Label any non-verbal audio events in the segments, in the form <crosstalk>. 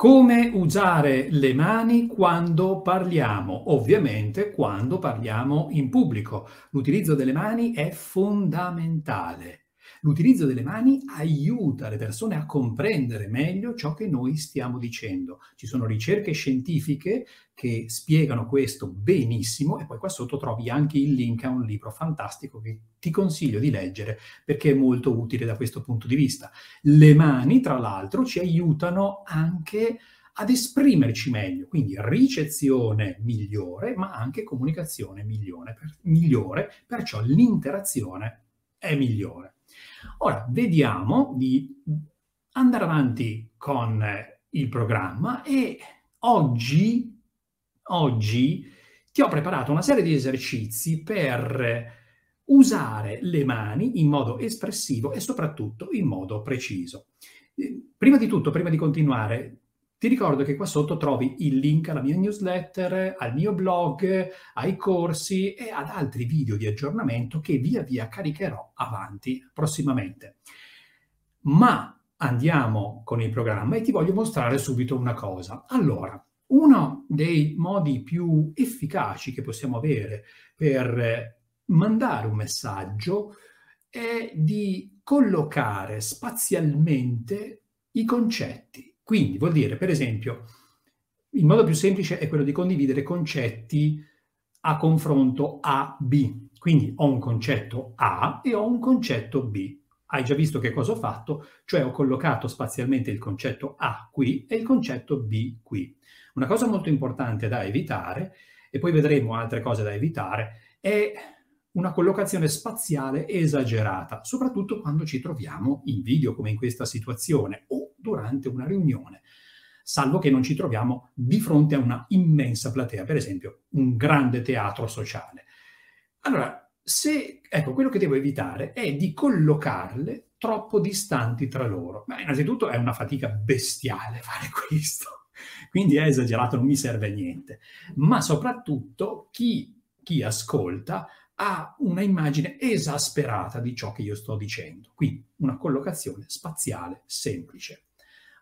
Come usare le mani quando parliamo? Ovviamente quando parliamo in pubblico. L'utilizzo delle mani è fondamentale. L'utilizzo delle mani aiuta le persone a comprendere meglio ciò che noi stiamo dicendo. Ci sono ricerche scientifiche che spiegano questo benissimo e poi qua sotto trovi anche il link a un libro fantastico che ti consiglio di leggere perché è molto utile da questo punto di vista. Le mani, tra l'altro, ci aiutano anche ad esprimerci meglio, quindi ricezione migliore, ma anche comunicazione migliore, per, migliore perciò l'interazione è migliore. Ora, vediamo di andare avanti con il programma e oggi, oggi ti ho preparato una serie di esercizi per usare le mani in modo espressivo e soprattutto in modo preciso. Prima di tutto, prima di continuare, ti ricordo che qua sotto trovi il link alla mia newsletter, al mio blog, ai corsi e ad altri video di aggiornamento che via via caricherò avanti prossimamente. Ma andiamo con il programma e ti voglio mostrare subito una cosa. Allora, uno dei modi più efficaci che possiamo avere per mandare un messaggio è di collocare spazialmente i concetti. Quindi vuol dire, per esempio, il modo più semplice è quello di condividere concetti a confronto A-B. Quindi ho un concetto A e ho un concetto B. Hai già visto che cosa ho fatto? Cioè ho collocato spazialmente il concetto A qui e il concetto B qui. Una cosa molto importante da evitare, e poi vedremo altre cose da evitare, è una collocazione spaziale esagerata, soprattutto quando ci troviamo in video come in questa situazione durante una riunione, salvo che non ci troviamo di fronte a una immensa platea, per esempio un grande teatro sociale. Allora, se, ecco, quello che devo evitare è di collocarle troppo distanti tra loro. Ma innanzitutto è una fatica bestiale fare <laughs> questo, quindi è esagerato, non mi serve a niente. Ma soprattutto chi, chi ascolta ha una immagine esasperata di ciò che io sto dicendo. Quindi una collocazione spaziale semplice.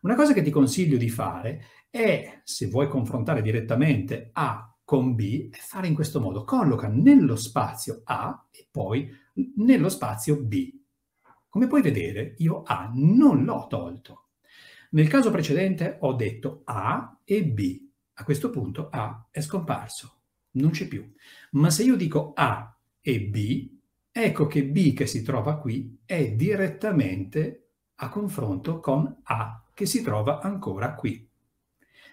Una cosa che ti consiglio di fare è, se vuoi confrontare direttamente A con B, è fare in questo modo. Colloca nello spazio A e poi nello spazio B. Come puoi vedere, io A non l'ho tolto. Nel caso precedente ho detto A e B. A questo punto A è scomparso, non c'è più. Ma se io dico A e B, ecco che B che si trova qui è direttamente a confronto con A che si trova ancora qui.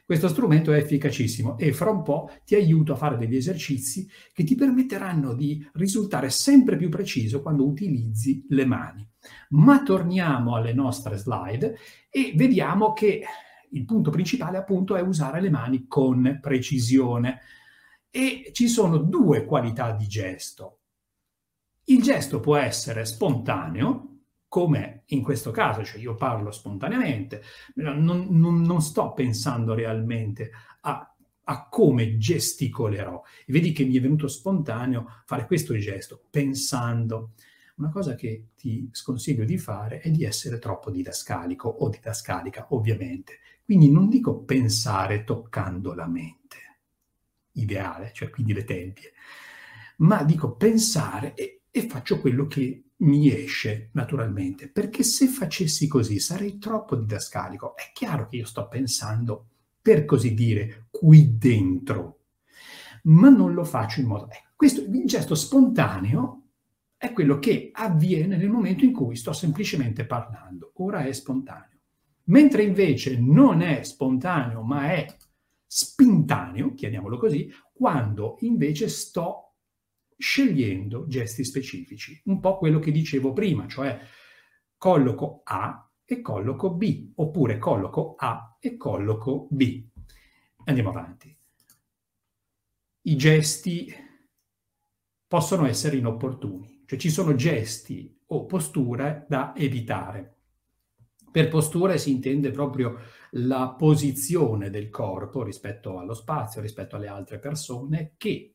Questo strumento è efficacissimo e fra un po' ti aiuto a fare degli esercizi che ti permetteranno di risultare sempre più preciso quando utilizzi le mani. Ma torniamo alle nostre slide e vediamo che il punto principale appunto è usare le mani con precisione. E ci sono due qualità di gesto. Il gesto può essere spontaneo, come in questo caso, cioè io parlo spontaneamente, non, non, non sto pensando realmente a, a, come gesticolerò. E vedi che mi è venuto spontaneo fare questo gesto, pensando. Una cosa che ti sconsiglio di fare è di essere troppo didascalico o didascalica, ovviamente. Quindi non dico pensare toccando la mente, ideale, cioè quindi le tempie, ma dico pensare e, e faccio quello che mi esce naturalmente, perché se facessi così sarei troppo didascalico. È chiaro che io sto pensando, per così dire, qui dentro, ma non lo faccio in modo... Eh, questo, il gesto spontaneo è quello che avviene nel momento in cui sto semplicemente parlando. Ora è spontaneo. Mentre invece non è spontaneo, ma è spintaneo, chiamiamolo così, quando invece sto scegliendo gesti specifici, un po' quello che dicevo prima, cioè colloco A e colloco B, oppure colloco A e colloco B. Andiamo avanti. I gesti possono essere inopportuni, cioè ci sono gesti o posture da evitare. Per postura si intende proprio la posizione del corpo rispetto allo spazio, rispetto alle altre persone, che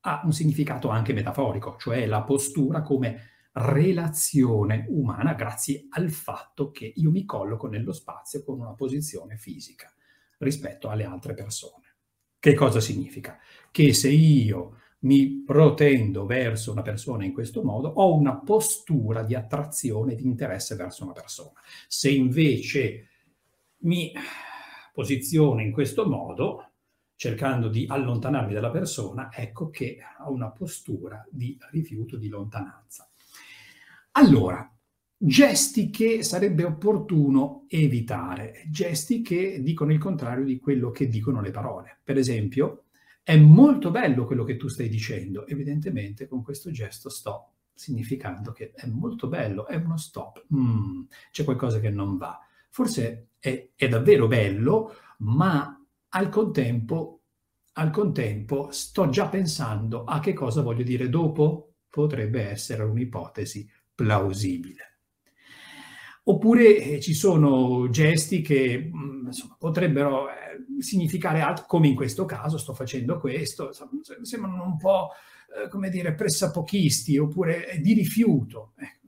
ha un significato anche metaforico, cioè la postura come relazione umana grazie al fatto che io mi colloco nello spazio con una posizione fisica. rispetto alle altre persone. Che cosa significa? Che se io mi protendo verso una persona in questo modo, ho una postura di attrazione, di interesse verso una persona. Se invece mi posiziono in questo modo, cercando di allontanarmi dalla persona, ecco che ho una postura di rifiuto, di lontananza. Allora, gesti che sarebbe opportuno evitare, gesti che dicono il contrario di quello che dicono le parole. Per esempio, è molto bello quello che tu stai dicendo, evidentemente con questo gesto sto significando che è molto bello, è uno stop, mm, c'è qualcosa che non va. Forse è, è davvero bello, ma al contempo, al contempo sto già pensando a che cosa voglio dire dopo. Potrebbe essere un'ipotesi plausibile. Oppure eh, ci sono gesti che mm, insomma, potrebbero eh, significare altro, come in questo caso sto facendo questo, sembrano un po', eh, come dire, pressapochisti oppure di rifiuto. Ecco,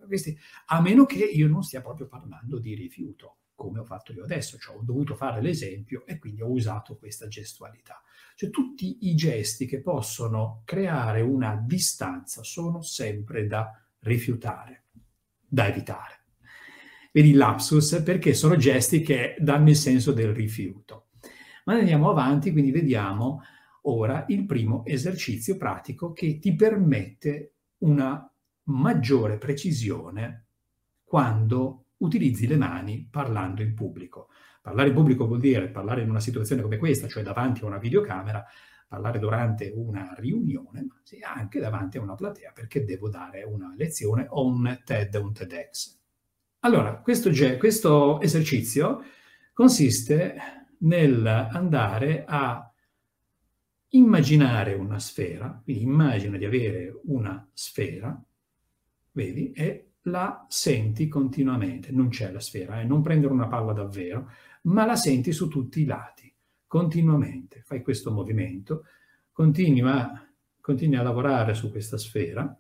a meno che io non stia proprio parlando di rifiuto, come ho fatto io adesso, cioè ho dovuto fare l'esempio e quindi ho usato questa gestualità. Cioè tutti i gesti che possono creare una distanza sono sempre da rifiutare, da evitare vedi lapsus, perché sono gesti che danno il senso del rifiuto. Ma andiamo avanti, quindi vediamo ora il primo esercizio pratico che ti permette una maggiore precisione quando utilizzi le mani parlando in pubblico. Parlare in pubblico vuol dire parlare in una situazione come questa, cioè davanti a una videocamera, parlare durante una riunione, ma anche davanti a una platea perché devo dare una lezione o un TED, un TEDx. Allora, questo, questo esercizio consiste nell'andare a immaginare una sfera, quindi immagina di avere una sfera, vedi, e la senti continuamente, non c'è la sfera, eh, non prendere una palla davvero, ma la senti su tutti i lati, continuamente. Fai questo movimento, continua, continui a lavorare su questa sfera,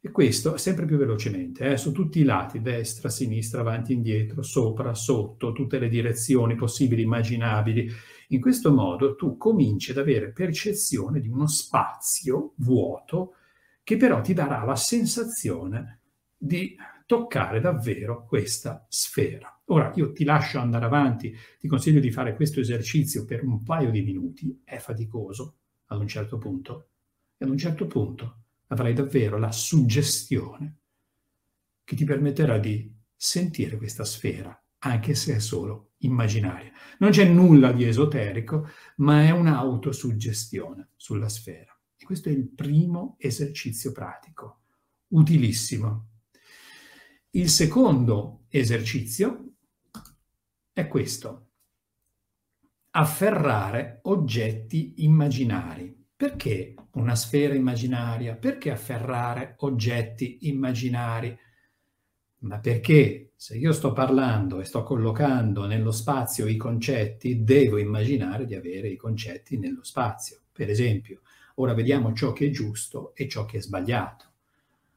e questo sempre più velocemente, eh, su tutti i lati, destra, sinistra, avanti, indietro, sopra, sotto, tutte le direzioni possibili, immaginabili. In questo modo tu cominci ad avere percezione di uno spazio vuoto che però ti darà la sensazione di toccare davvero questa sfera. Ora io ti lascio andare avanti, ti consiglio di fare questo esercizio per un paio di minuti, è faticoso ad un certo punto, e ad un certo punto avrai davvero la suggestione che ti permetterà di sentire questa sfera, anche se è solo immaginaria. Non c'è nulla di esoterico, ma è un'autosuggestione sulla sfera. Questo è il primo esercizio pratico, utilissimo. Il secondo esercizio è questo, afferrare oggetti immaginari. Perché una sfera immaginaria? Perché afferrare oggetti immaginari? Ma perché se io sto parlando e sto collocando nello spazio i concetti, devo immaginare di avere i concetti nello spazio. Per esempio, ora vediamo ciò che è giusto e ciò che è sbagliato.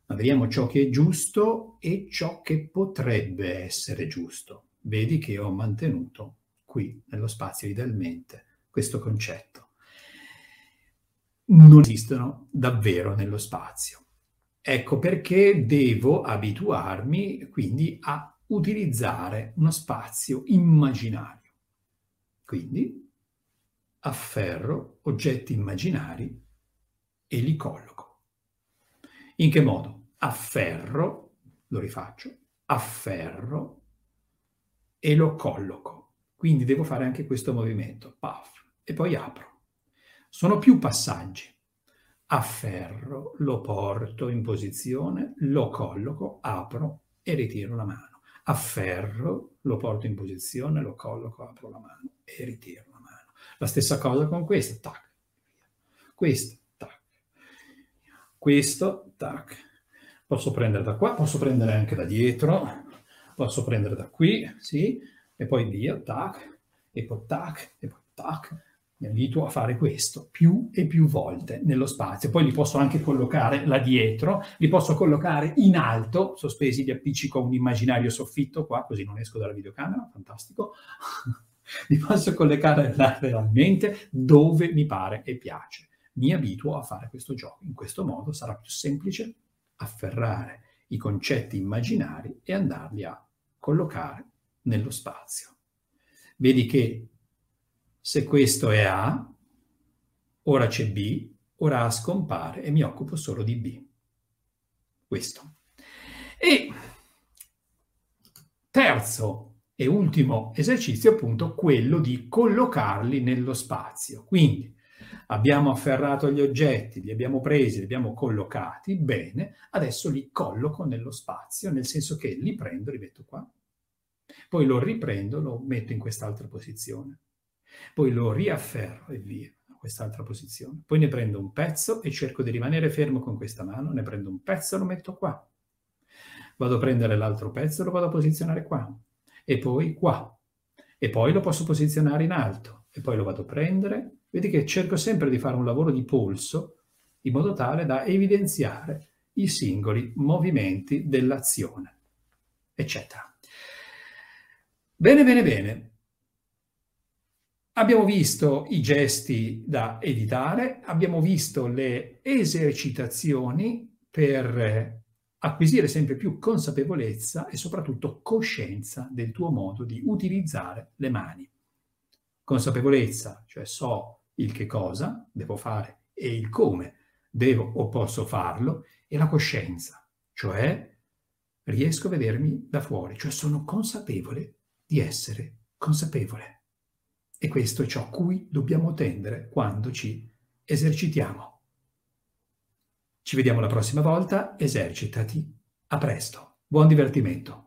Ma vediamo ciò che è giusto e ciò che potrebbe essere giusto. Vedi che ho mantenuto qui nello spazio idealmente questo concetto non esistono davvero nello spazio. Ecco perché devo abituarmi quindi a utilizzare uno spazio immaginario. Quindi afferro oggetti immaginari e li colloco. In che modo? Afferro, lo rifaccio, afferro e lo colloco. Quindi devo fare anche questo movimento, puff, e poi apro. Sono più passaggi. Afferro, lo porto in posizione, lo colloco, apro e ritiro la mano. Afferro, lo porto in posizione, lo colloco, apro la mano e ritiro la mano. La stessa cosa con questo, tac. Questo, tac. Questo, tac. Posso prendere da qua, posso prendere anche da dietro, posso prendere da qui, sì, e poi via, tac, e poi tac, e poi tac, mi invito a fare questo più e più volte nello spazio. Poi li posso anche collocare là dietro, li posso collocare in alto, sospesi, li appiccico a un immaginario soffitto qua, così non esco dalla videocamera, fantastico. <laughs> mi posso collocare lateralmente dove mi pare e piace. Mi abituo a fare questo gioco. In questo modo sarà più semplice afferrare i concetti immaginari e andarli a collocare nello spazio. Vedi che se questo è A, ora c'è B, ora A scompare e mi occupo solo di B. Questo. E terzo e ultimo esercizio appunto quello di collocarli nello spazio. Quindi abbiamo afferrato gli oggetti, li abbiamo presi, li abbiamo collocati, bene, adesso li colloco nello spazio, nel senso che li prendo, li metto qua, poi lo riprendo, lo metto in quest'altra posizione, poi lo riafferro e via quest'altra posizione. Poi ne prendo un pezzo e cerco di rimanere fermo con questa mano, ne prendo un pezzo e lo metto qua. Vado a prendere l'altro pezzo e lo vado a posizionare qua. E poi qua. E poi lo posso posizionare in alto. E poi lo vado a prendere. Vedi che cerco sempre di fare un lavoro di polso in modo tale da evidenziare i singoli movimenti dell'azione, eccetera. Bene, bene, bene. Abbiamo visto i gesti da editare, abbiamo visto le esercitazioni per acquisire sempre più consapevolezza e soprattutto coscienza del tuo modo di utilizzare le mani. Consapevolezza, cioè so il che cosa devo fare e il come devo o posso farlo, e la coscienza, cioè riesco a vedermi da fuori, cioè sono consapevole di essere consapevole. E questo è ciò a cui dobbiamo tendere quando ci esercitiamo. Ci vediamo la prossima volta, esercitati. A presto. Buon divertimento.